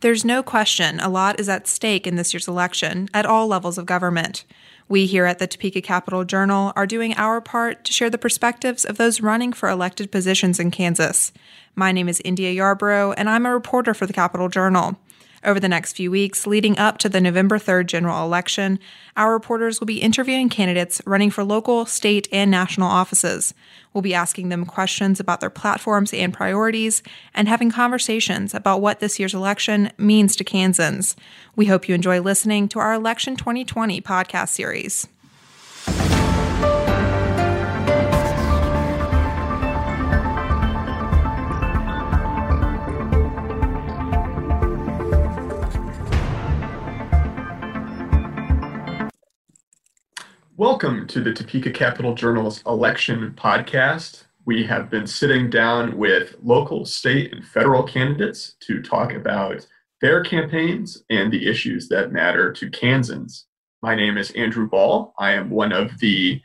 There's no question a lot is at stake in this year's election at all levels of government. We here at the Topeka Capital Journal are doing our part to share the perspectives of those running for elected positions in Kansas. My name is India Yarborough, and I'm a reporter for the Capital Journal. Over the next few weeks, leading up to the November 3rd general election, our reporters will be interviewing candidates running for local, state, and national offices. We'll be asking them questions about their platforms and priorities and having conversations about what this year's election means to Kansans. We hope you enjoy listening to our Election 2020 podcast series. Welcome to the Topeka Capital Journal's election podcast. We have been sitting down with local, state, and federal candidates to talk about their campaigns and the issues that matter to Kansans. My name is Andrew Bahl. I am one of the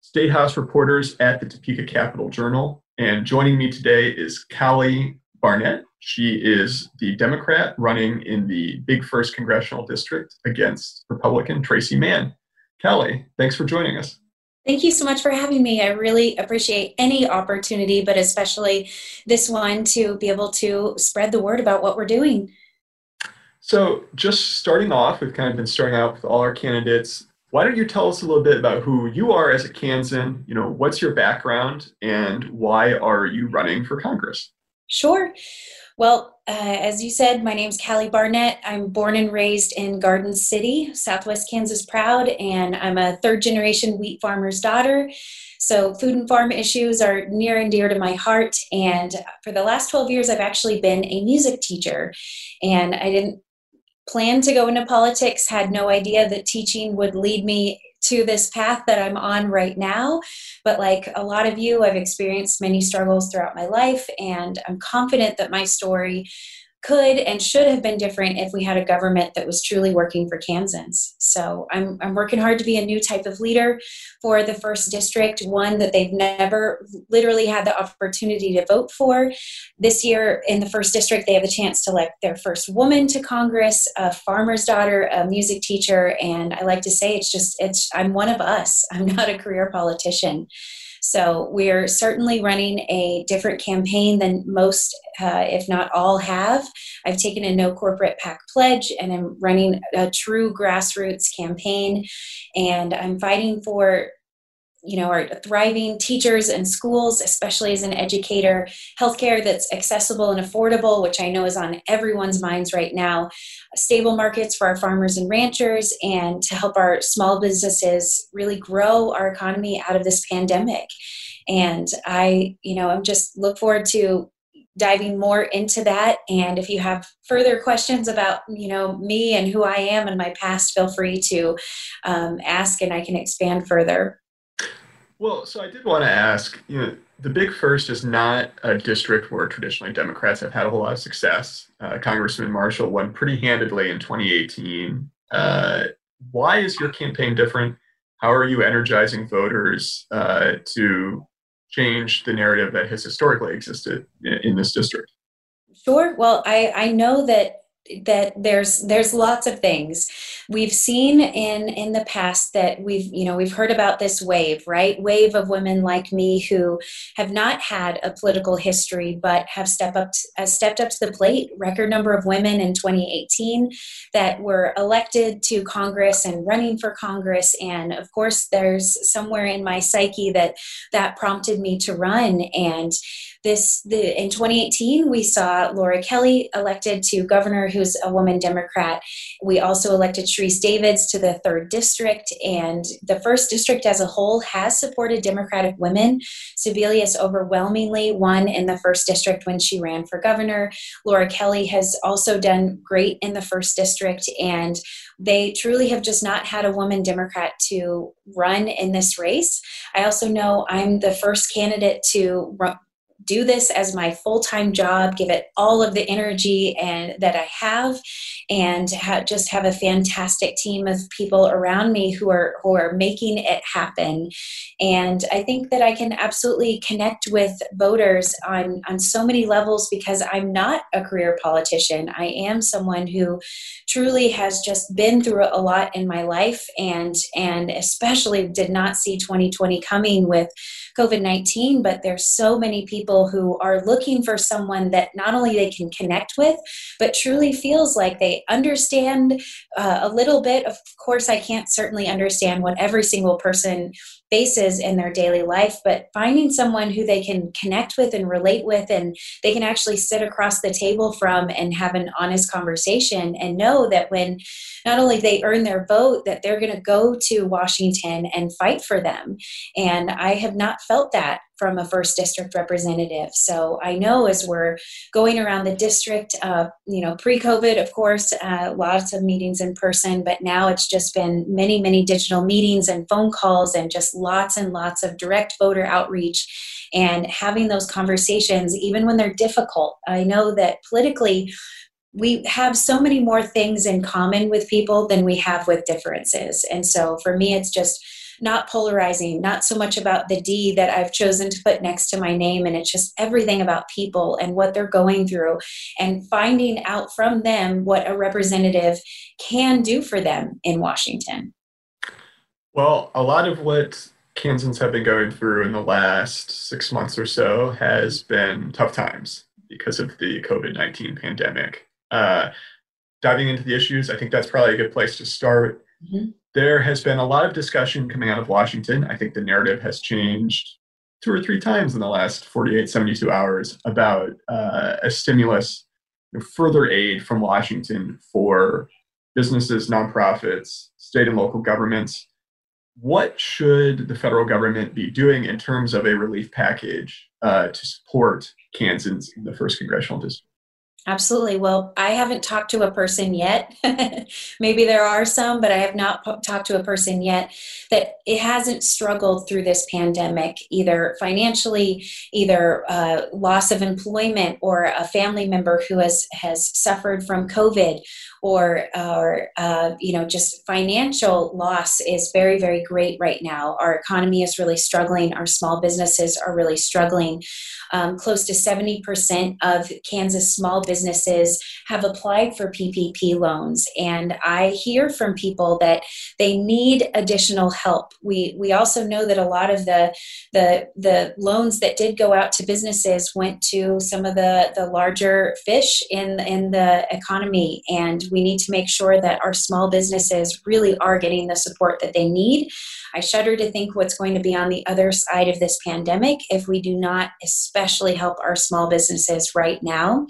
State House reporters at the Topeka Capital Journal. And joining me today is Kali Barnett. She is the Democrat running in the Big First Congressional District against Republican Tracey Mann. Kali, thanks for joining us. Thank you so much for having me. I really appreciate any opportunity, but especially this one to be able to spread the word about what we're doing. So, just starting off, we've kind of been starting out with all our candidates. Why don't you tell us a little bit about who you are as a Kansan? You know, what's your background and why are you running for Congress? Sure. Well, uh, as you said, my name's Kali Barnett. I'm born and raised in Garden City, Southwest Kansas proud, and I'm a third generation wheat farmer's daughter. So, food and farm issues are near and dear to my heart. And for the last 12 years, I've actually been a music teacher. And I didn't plan to go into politics, had no idea that teaching would lead me to this path that I'm on right now. But like a lot of you, I've experienced many struggles throughout my life, and I'm confident that my story could and should have been different if we had a government that was truly working for Kansans. So I'm, I'm working hard to be a new type of leader for the first district, one that they've never literally had the opportunity to vote for. This year in the first district, they have a chance to elect their first woman to Congress, a farmer's daughter, a music teacher, and I like to say it's just it's I'm one of us. I'm not a career politician. So we're certainly running a different campaign than most, uh, if not all, have. I've taken a no corporate PAC pledge and I'm running a true grassroots campaign. And I'm fighting for you know our thriving teachers and schools especially as an educator healthcare that's accessible and affordable which i know is on everyone's minds right now stable markets for our farmers and ranchers and to help our small businesses really grow our economy out of this pandemic. And i you know i'm just look forward to diving more into that. And if you have further questions about you know me and who i am and my past feel free to um, ask and i can expand further well, so I did want to ask, you know, the Big First is not a district where traditionally Democrats have had a whole lot of success. Uh, Congressman Marshall won pretty handedly in 2018. Uh, why is your campaign different? How are you energizing voters uh, to change the narrative that has historically existed in, in this district? Sure. Well, I, I know that that there's there's lots of things. We've seen in in the past that we've you know we've heard about this wave right? Wave of women like me who have not had a political history but have stepped up uh, stepped up to the plate. Record number of women in 2018 that were elected to congress and running for congress. And of course there's somewhere in my psyche that that prompted me to run. And this the in 2018 we saw Laura Kelly elected to governor, who's a woman Democrat. We also elected Sharice Davids to the third district, and the first district as a whole has supported Democratic women. Sebelius overwhelmingly won in the first district when she ran for governor. Laura Kelly has also done great in the first district, and they truly have just not had a woman Democrat to run in this race. I also know I'm the first candidate to do this as my full-time job give it all of the energy and that i have and ha- just have a fantastic team of people around me who are who are making it happen. And i think that i can absolutely connect with voters on on so many levels because i'm not a career politician. I am someone who truly has just been through a lot in my life and and especially did not see 2020 coming with COVID 19, but there's so many people who are looking for someone that not only they can connect with, but truly feels like they understand uh, a little bit. Of course, I can't certainly understand what every single person faces in their daily life, but finding someone who they can connect with and relate with, and they can actually sit across the table from and have an honest conversation and know that when not only they earn their vote, that they're going to go to Washington and fight for them. And I have not felt that from a first district representative. So I know as we're going around the district, uh, you know, pre-COVID, of course, uh, lots of meetings in person, but now it's just been many, many digital meetings and phone calls and just lots and lots of direct voter outreach and having those conversations, even when they're difficult. I know that politically, we have so many more things in common with people than we have with differences. And so for me, it's just not polarizing, not so much about the D that I've chosen to put next to my name. And it's just everything about people and what they're going through and finding out from them what a representative can do for them in Washington. Well, a lot of what Kansans have been going through in the last six months or so has been tough times because of the COVID 19 pandemic. Uh, diving into the issues, I think that's probably a good place to start. Mm-hmm there has been a lot of discussion coming out of Washington. I think the narrative has changed two or three times in the last 48, 72 hours about uh, a stimulus, further aid from Washington for businesses, nonprofits, state and local governments. What should the federal government be doing in terms of a relief package uh, to support Kansans in the first congressional district? Absolutely. Well, I haven't talked to a person yet. Maybe there are some, but I have not p- talked to a person yet that it hasn't struggled through this pandemic, either financially, either uh, loss of employment, or a family member who has has suffered from COVID, or or uh, you know just financial loss is very very great right now. Our economy is really struggling. Our small businesses are really struggling. Um, close to seventy percent of Kansas small businesses have applied for PPP loans, and I hear from people that they need additional help. We we also know that a lot of the the the loans that did go out to businesses went to some of the the larger fish in in the economy and we need to make sure that our small businesses really are getting the support that they need. I shudder to think what's going to be on the other side of this pandemic if we do not especially help our small businesses right now.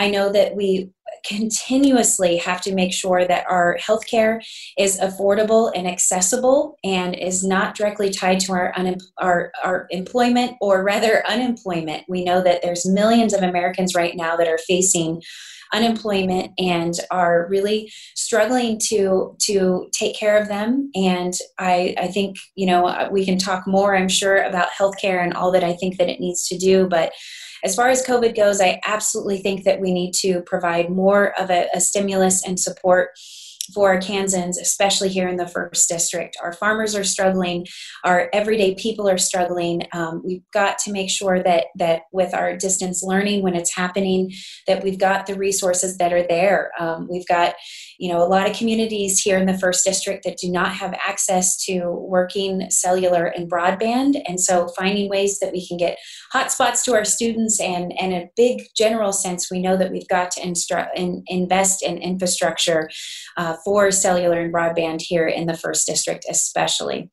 I know that we continuously have to make sure that our healthcare is affordable and accessible and is not directly tied to our, un- our, our employment or rather unemployment. We know that there's millions of Americans right now that are facing unemployment and are really struggling to to take care of them and i i think you know we can talk more i'm sure about healthcare and all that i think that it needs to do but as far as COVID goes, I absolutely think that we need to provide more of a, a stimulus and support for Kansans, especially here in the first district. Our farmers are struggling, our everyday people are struggling. Um, we've got to make sure that that with our distance learning, when it's happening, that we've got the resources that are there. Um, we've got you know a lot of communities here in the first district that do not have access to working cellular and broadband and so finding ways that we can get hotspots to our students and and a big general sense we know that we've got to instru- in, invest in infrastructure uh, for cellular and broadband here in the first district especially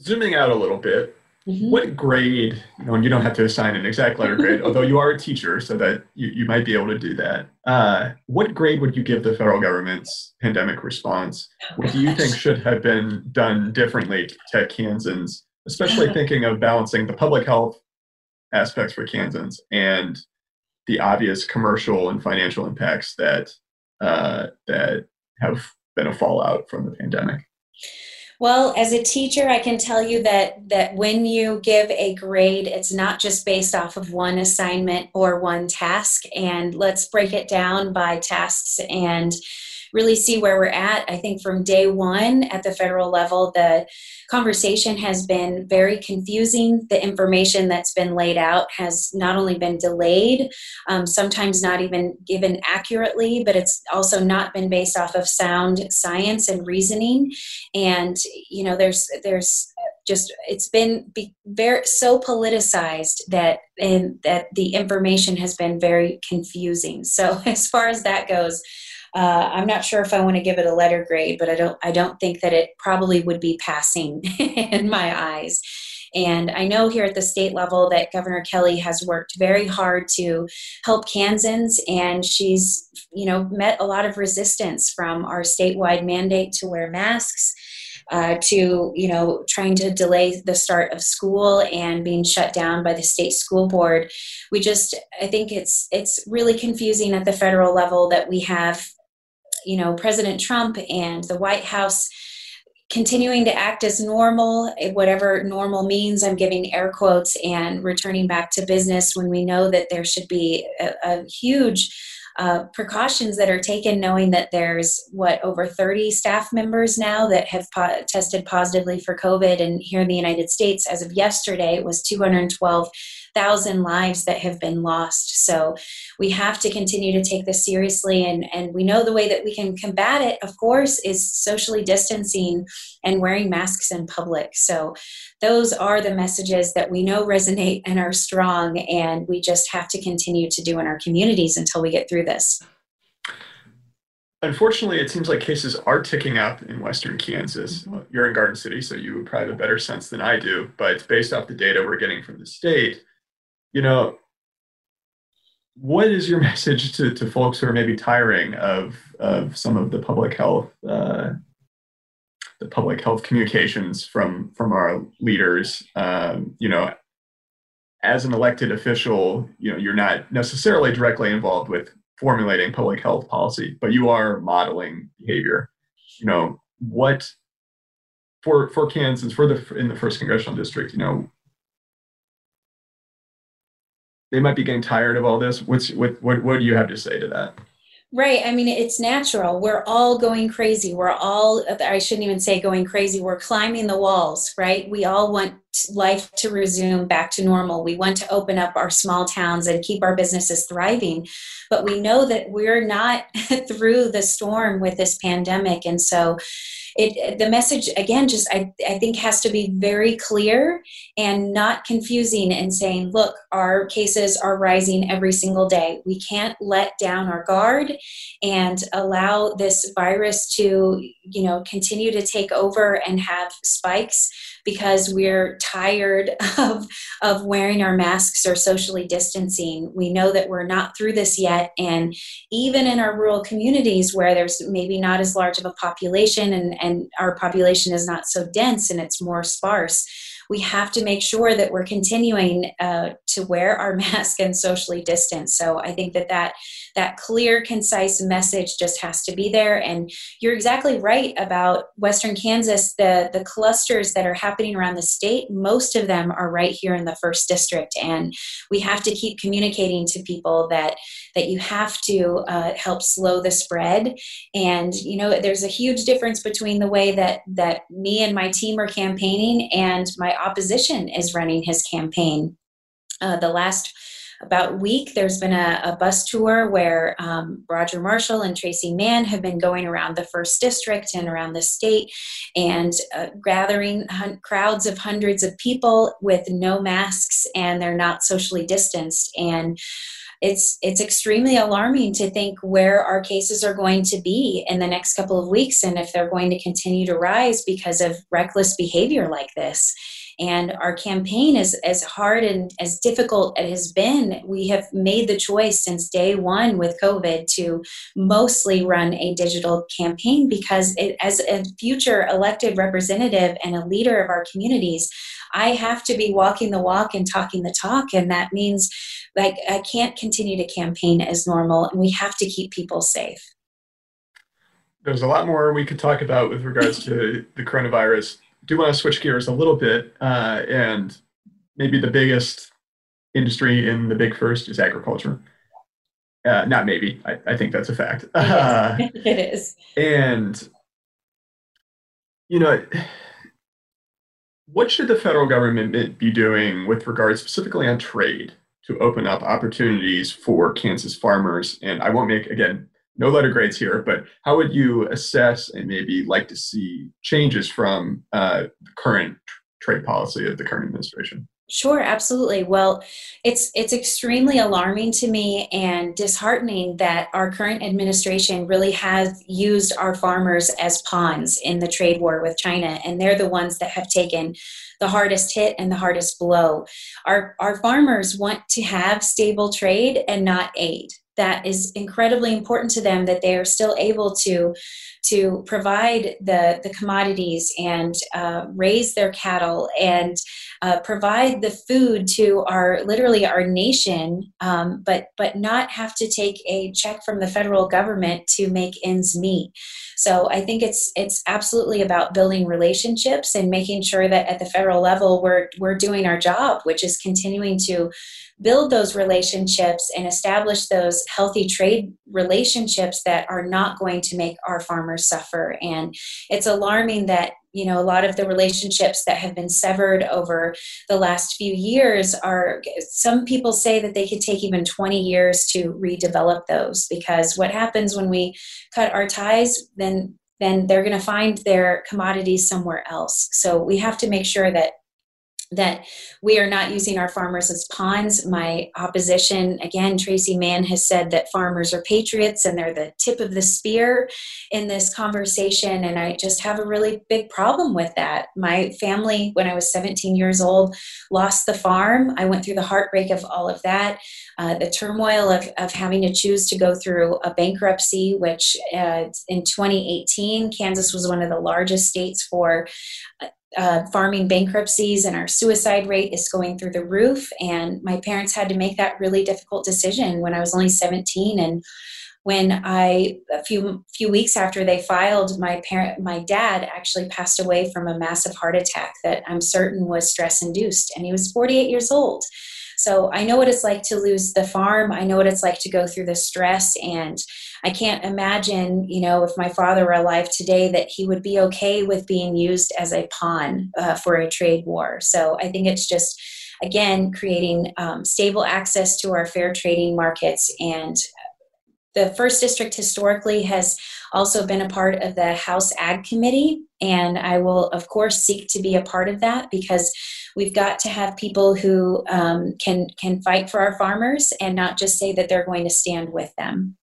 zooming out a little bit Mm-hmm. What grade, you know, and you don't have to assign an exact letter grade, although you are a teacher, so that you, you might be able to do that. Uh, what grade would you give the federal government's pandemic response? What do you think should have been done differently to Kansans, especially thinking of balancing the public health aspects for Kansans and the obvious commercial and financial impacts that uh, that have been a fallout from the pandemic? Well, as a teacher, I can tell you that that when you give a grade, it's not just based off of one assignment or one task. And let's break it down by tasks and really see where we're at. I think from day one at the federal level, the conversation has been very confusing. The information that's been laid out has not only been delayed, um, sometimes not even given accurately, but it's also not been based off of sound science and reasoning. And you know, there's there's just it's been be very so politicized that and that the information has been very confusing so as far as that goes uh, I'm not sure if I want to give it a letter grade, but I don't I don't think that it probably would be passing in my eyes. And I know here at the state level that Governor Kelly has worked very hard to help Kansans, and she's you know met a lot of resistance from our statewide mandate to wear masks. Uh, to you know trying to delay the start of school and being shut down by the state school board we just i think it's it's really confusing at the federal level that we have you know President Trump and the White House continuing to act as normal, whatever normal means, I'm giving air quotes, and returning back to business when we know that there should be a, a huge uh, precautions that are taken, knowing that there's what over 30 staff members now that have po- tested positively for COVID, and here in the United States, as of yesterday, it was 212 thousand lives that have been lost. So we have to continue to take this seriously. And, and we know the way that we can combat it, of course, is socially distancing and wearing masks in public. So those are the messages that we know resonate and are strong. And we just have to continue to do in our communities until we get through this. Unfortunately, it seems like cases are ticking up in Western Kansas. You're in Garden City, so you would probably have a better sense than I do. But based off the data we're getting from the state, you know, what is your message to, to folks who are maybe tiring of of some of the public health uh, the public health communications from from our leaders? Um, you know, as an elected official, you know, you're not necessarily directly involved with formulating public health policy, but you are modeling behavior. You know, what for for Kansas for the in the first congressional district, you know, they might be getting tired of all this. What's what what what do you have to say to that? Right. I mean, it's natural. We're all going crazy. We're all, I shouldn't even say going crazy. We're climbing the walls, right? We all want life to resume back to normal. We want to open up our small towns and keep our businesses thriving. But we know that we're not through the storm with this pandemic. And so, it the message again just I, I think has to be very clear and not confusing and saying look our cases are rising every single day. We can't let down our guard and allow this virus to you know continue to take over and have spikes because we're tired of of wearing our masks or socially distancing. We know that we're not through this yet and even in our rural communities where there's maybe not as large of a population and, and our population is not so dense and it's more sparse we have to make sure that we're continuing uh, to wear our mask and socially distance. So I think that that that clear, concise message just has to be there. And you're exactly right about Western Kansas. The the clusters that are happening around the state, most of them are right here in the first district, and we have to keep communicating to people that that you have to uh, help slow the spread. And you know, there's a huge difference between the way that that me and my team are campaigning and my opposition is running his campaign. Uh, the last about week there's been a, a bus tour where um, roger marshall and tracey mann have been going around the first district and around the state and uh, gathering hun- crowds of hundreds of people with no masks and they're not socially distanced and it's it's extremely alarming to think where our cases are going to be in the next couple of weeks and if they're going to continue to rise because of reckless behavior like this and our campaign is as hard and as difficult as it has been. We have made the choice since day one with COVID to mostly run a digital campaign because it, as a future elected representative and a leader of our communities, I have to be walking the walk and talking the talk. And that means like I can't continue to campaign as normal and we have to keep people safe. there's a lot more we could talk about with regards to the coronavirus. Do want to switch gears a little bit, uh, and maybe the biggest industry in the big first is agriculture. Uh, not maybe, I, I, think that's a fact. Uh, it is. And, you know, what should the federal government be doing with regards specifically on trade to open up opportunities for Kansas farmers? And I won't make, again, no letter grades here, but how would you assess and maybe like to see changes from uh, the current trade policy of the current administration? Sure, absolutely. Well, it's it's extremely alarming to me and disheartening that our current administration really has used our farmers as pawns in the trade war with China, and they're the ones that have taken the hardest hit and the hardest blow. Our our farmers want to have stable trade and not aid that is incredibly important to them that they are still able to to provide the the commodities and uh, raise their cattle and uh, provide the food to our literally our nation um, but but not have to take a check from the federal government to make ends meet. So i think it's it's absolutely about building relationships and making sure that at the federal level we're we're doing our job which is continuing to build those relationships and establish those healthy trade relationships that are not going to make our farmers suffer. And it's alarming that you know a lot of the relationships that have been severed over the last few years are some people say that they could take even 20 years to redevelop those because what happens when we cut our ties then then they're going to find their commodities somewhere else so we have to make sure that that we are not using our farmers as pawns. My opposition, again, Tracey Mann has said that farmers are patriots and they're the tip of the spear in this conversation. And I just have a really big problem with that. My family, when I was 17 years old, lost the farm. I went through the heartbreak of all of that, uh, the turmoil of, of having to choose to go through a bankruptcy, which uh, in 2018, Kansas was one of the largest states for uh, farming bankruptcies and our suicide rate is going through the roof. And my parents had to make that really difficult decision when I was only 17. And when I a few few weeks after they filed, my parent, my dad actually passed away from a massive heart attack that I'm certain was stress induced, and he was 48 years old. So I know what it's like to lose the farm. I know what it's like to go through the stress and I can't imagine, you know, if my father were alive today, that he would be okay with being used as a pawn uh, for a trade war. So I think it's just, again, creating um, stable access to our fair trading markets. And the First District historically has also been a part of the House Ag Committee. And I will, of course, seek to be a part of that because we've got to have people who um, can can fight for our farmers and not just say that they're going to stand with them.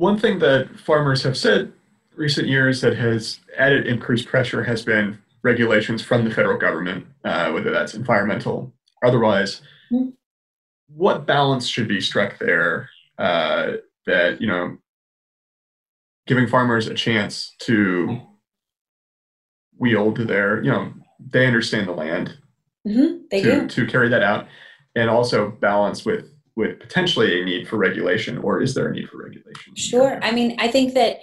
One thing that farmers have said recent years that has added increased pressure has been regulations from the federal government, uh, whether that's environmental or otherwise. Mm-hmm. What balance should be struck there uh, that, you know, giving farmers a chance to wield their, you know, they understand the land mm-hmm, they to, do. to carry that out and also balance with with potentially a need for regulation, or is there a need for regulation? Sure. I mean, I think that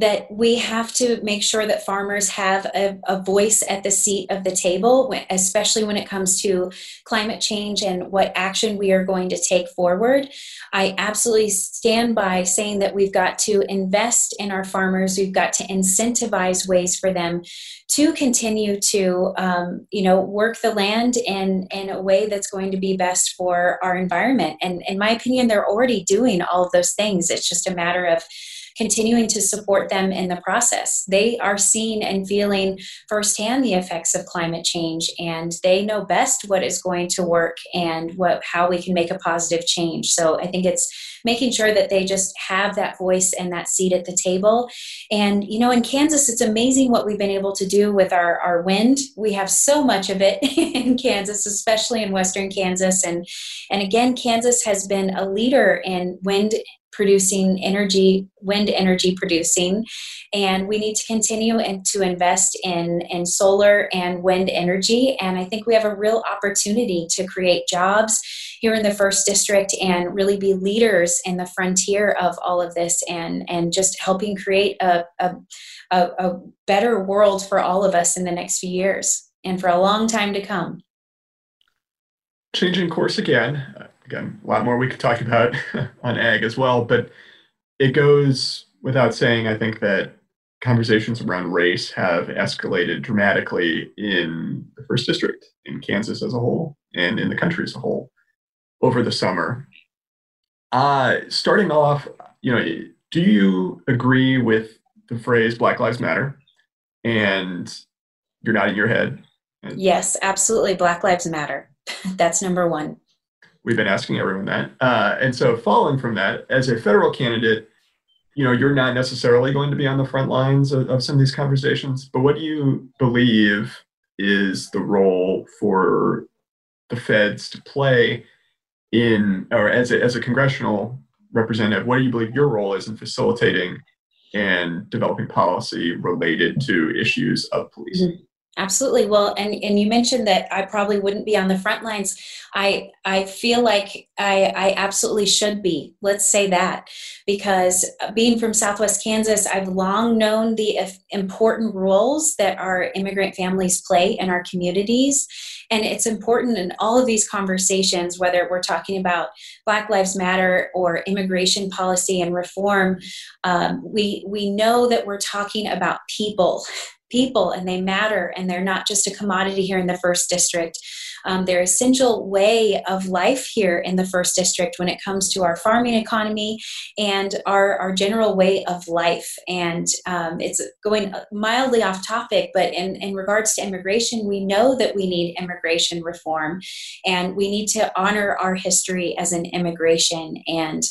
that we have to make sure that farmers have a, a, voice at the seat of the table, especially when it comes to climate change and what action we are going to take forward. I absolutely stand by saying that we've got to invest in our farmers. We've got to incentivize ways for them to continue to, um, you know, work the land in in a way that's going to be best for our environment. And in my opinion, they're already doing all of those things. It's just a matter of continuing to support them in the process. They are seeing and feeling firsthand the effects of climate change, and they know best what is going to work and what how we can make a positive change. So I think it's making sure that they just have that voice and that seat at the table. And you know, in Kansas, it's amazing what we've been able to do with our our wind. We have so much of it in Kansas, especially in western Kansas, and and again, Kansas has been a leader in wind producing energy, wind energy producing, and we need to continue and to invest in in solar and wind energy. And I think we have a real opportunity to create jobs here in the first district and really be leaders in the frontier of all of this and and just helping create a, a, a, a better world for all of us in the next few years and for a long time to come. Changing course again, again, a lot more we could talk about on ag as well, but it goes without saying, I think that conversations around race have escalated dramatically in the first district, in Kansas as a whole, and in the country as a whole over the summer. Uh, starting off, you know, do you agree with the phrase Black Lives Matter? And you're nodding your head. Yes, absolutely. Black Lives Matter. That's number one. We've been asking everyone that. Uh, and so, following from that, as a federal candidate, you know, you're not necessarily going to be on the front lines of, of some of these conversations, but what do you believe is the role for the feds to play in, or as a, as a congressional representative, what do you believe your role is in facilitating and developing policy related to issues of policing? Absolutely. Well, and, and you mentioned that I probably wouldn't be on the front lines. I I feel like I, I absolutely should be. Let's say that because being from Southwest Kansas, I've long known the important roles that our immigrant families play in our communities, and it's important in all of these conversations, whether we're talking about Black Lives Matter or immigration policy and reform. Um, we we know that we're talking about people people and they matter and they're not just a commodity here in the first district. Um, they're essential way of life here in the first district when it comes to our farming economy and our, our general way of life. And um, it's going mildly off topic but in, in regards to immigration we know that we need immigration reform and we need to honor our history as an immigration and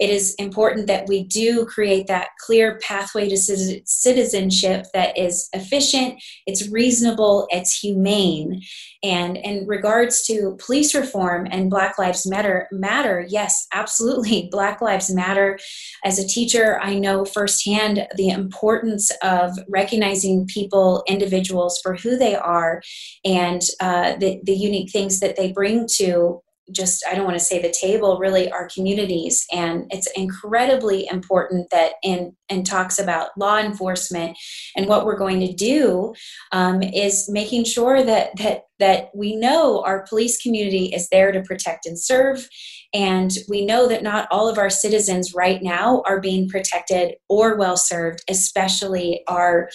it is important that we do create that clear pathway to citizenship that is efficient, it's reasonable, it's humane. And in regards to police reform and Black Lives Matter, matter, yes, absolutely, Black Lives Matter. As a teacher, I know firsthand the importance of recognizing people, individuals for who they are, and uh, the the unique things that they bring to just i don't want to say the table really our communities. And it's incredibly important that in and talks about law enforcement and what we're going to do um, is making sure that that that we know our police community is there to protect and serve. And we know that not all of our citizens right now are being protected or well served especially our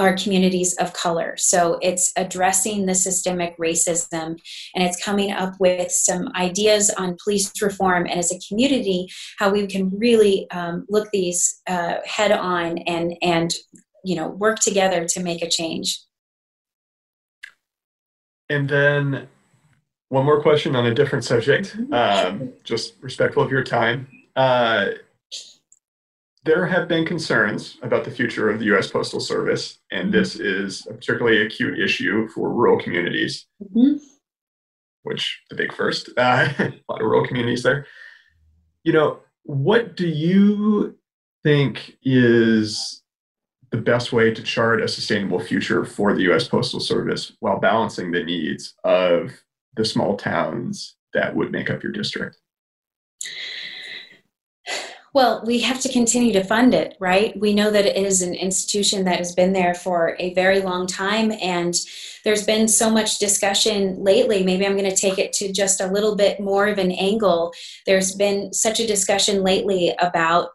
our communities of color. So it's addressing the systemic racism and it's coming up with some ideas on police reform and as a community how we can really um, look these uh, head on and and you know work together to make a change. And then one more question on a different subject, mm-hmm. um, just respectful of your time. Uh, there have been concerns about the future of the U.S. Postal Service, and mm-hmm. this is a particularly acute issue for rural communities, mm-hmm. which the big first, uh, a lot of rural communities there. You know, what do you think is the best way to chart a sustainable future for the U.S. Postal Service while balancing the needs of the small towns that would make up your district? Well, we have to continue to fund it, right? We know that it is an institution that has been there for a very long time, and there's been so much discussion lately. Maybe I'm going to take it to just a little bit more of an angle. There's been such a discussion lately about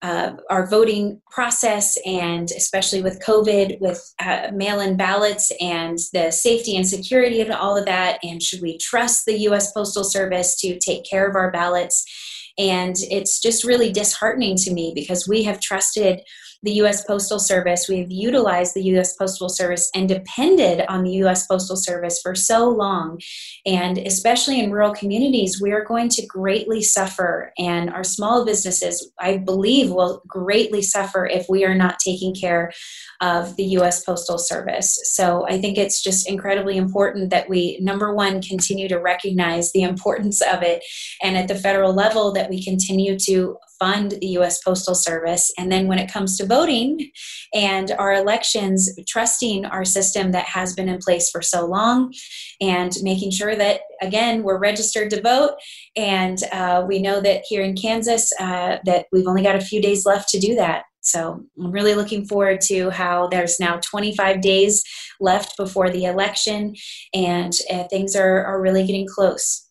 uh, our voting process, and especially with COVID, with uh, mail in ballots and the safety and security of all of that. And should we trust the US Postal Service to take care of our ballots? And it's just really disheartening to me because we have trusted the US Postal Service. We've utilized the US Postal Service and depended on the US Postal Service for so long. And especially in rural communities, we are going to greatly suffer. And our small businesses, I believe, will greatly suffer if we are not taking care of the US Postal Service. So I think it's just incredibly important that we, number one, continue to recognize the importance of it. And at the federal level, that we continue to fund the US Postal Service. And then when it comes to voting and our elections, trusting our system that has been in place for so long and making sure that, again, we're registered to vote. And uh, we know that here in Kansas, uh, that we've only got a few days left to do that. So I'm really looking forward to how there's now 25 days left before the election and uh, things are, are really getting close.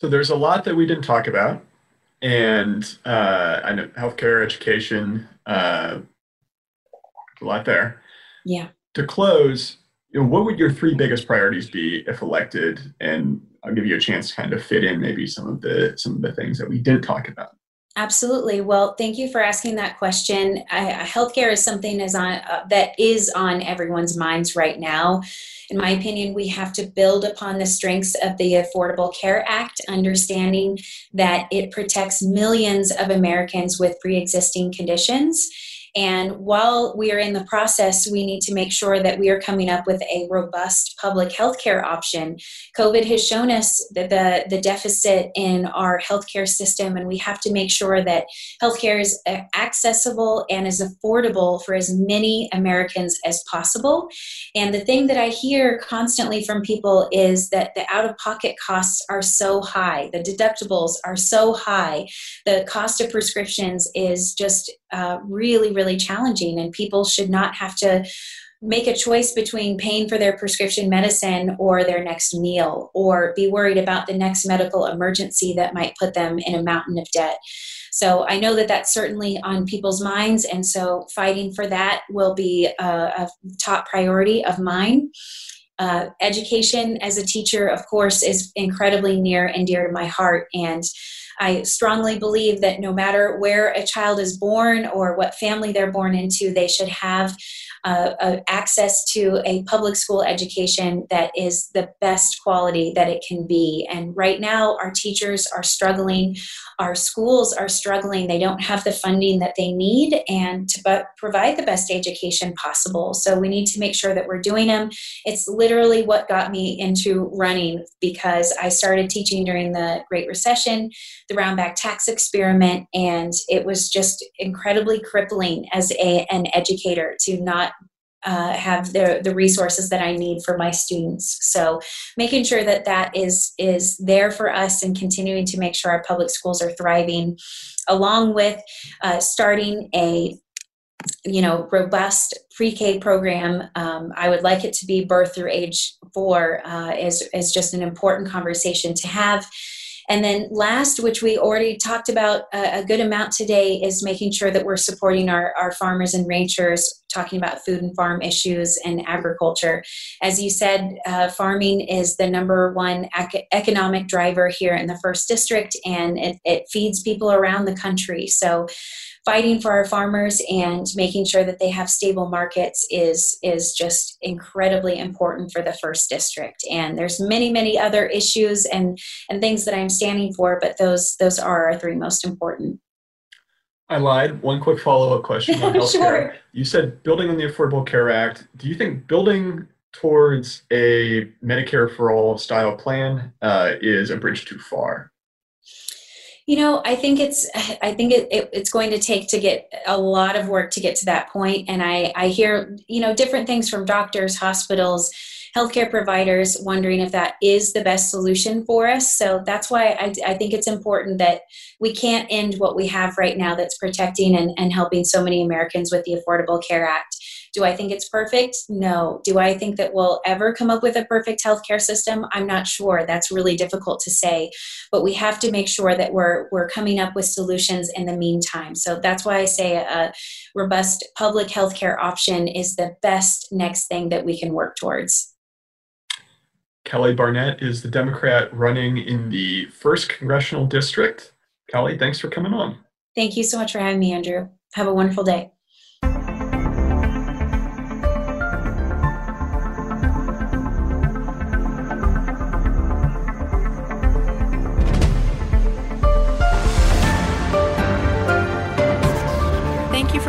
So there's a lot that we didn't talk about, and uh, I know healthcare, education, uh, a lot there. Yeah. To close, you know, what would your three biggest priorities be if elected? And I'll give you a chance to kind of fit in maybe some of the some of the things that we didn't talk about. Absolutely. Well, thank you for asking that question. I, healthcare is something is on uh, that is on everyone's minds right now. In my opinion, we have to build upon the strengths of the Affordable Care Act, understanding that it protects millions of Americans with pre-existing conditions and while we are in the process, we need to make sure that we are coming up with a robust public health care option. COVID has shown us the, the, the deficit in our healthcare system, and we have to make sure that healthcare is uh, accessible and is affordable for as many Americans as possible. And the thing that I hear constantly from people is that the out of pocket costs are so high, the deductibles are so high, the cost of prescriptions is just uh, really, really challenging, and people should not have to make a choice between paying for their prescription medicine or their next meal, or be worried about the next medical emergency that might put them in a mountain of debt. So I know that that's certainly on people's minds, and so fighting for that will be a, a top priority of mine. Uh, education as a teacher, of course, is incredibly near and dear to my heart, and I strongly believe that no matter where a child is born or what family they're born into, they should have uh, uh, access to a public school education that is the best quality that it can be. And right now, our teachers are struggling, our schools are struggling. They don't have the funding that they need and to provide the best education possible. So we need to make sure that we're doing them. It's literally what got me into running because I started teaching during the Great Recession, the Brownback tax experiment, and it was just incredibly crippling as a, an educator to not uh, have the the resources that I need for my students. So making sure that that is is there for us and continuing to make sure our public schools are thriving, along with uh, starting a you know robust pre-k program um, i would like it to be birth through age four uh, is, is just an important conversation to have and then last, which we already talked about a, a, good amount today, is making sure that we're supporting our, our farmers and ranchers, talking about food and farm issues and agriculture. As you said, uh, farming is the number one ec- economic driver here in the first district, and it, it feeds people around the country. So fighting for our farmers and making sure that they have stable markets is is just incredibly important for the first district and there's many many other issues and and things that i'm standing for but those those are our three most important I lied. One quick follow up question on healthcare. sure. You said building on the Affordable Care Act. Do you think building towards a Medicare for all style plan uh, is a bridge too far? You know i think it's i think it, it, it's going to take to get a lot of work to get to that point. And i i hear you know different things from doctors hospitals healthcare providers wondering if that is the best solution for us. So that's why i, I think it's important that we can't end what we have right now that's protecting and, and helping so many americans with the affordable care act do I think it's perfect? No. Do I think that we'll ever come up with a perfect healthcare system? I'm not sure. That's really difficult to say. But we have to make sure that we're we're coming up with solutions in the meantime. So that's why I say a robust public healthcare option is the best next thing that we can work towards. Kali Barnett is the Democrat running in the first congressional district. Kali, thanks for coming on. Thank you so much for having me, Andrew. Have a wonderful day.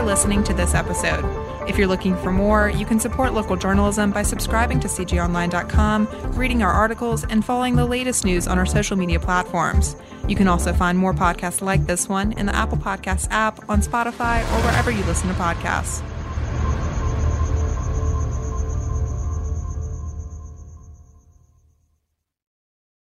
Listening to this episode. If you're looking for more, you can support local journalism by subscribing to cjonline.com, reading our articles, and following the latest news on our social media platforms. You can also find more podcasts like this one in the Apple Podcasts app, on Spotify, or wherever you listen to podcasts.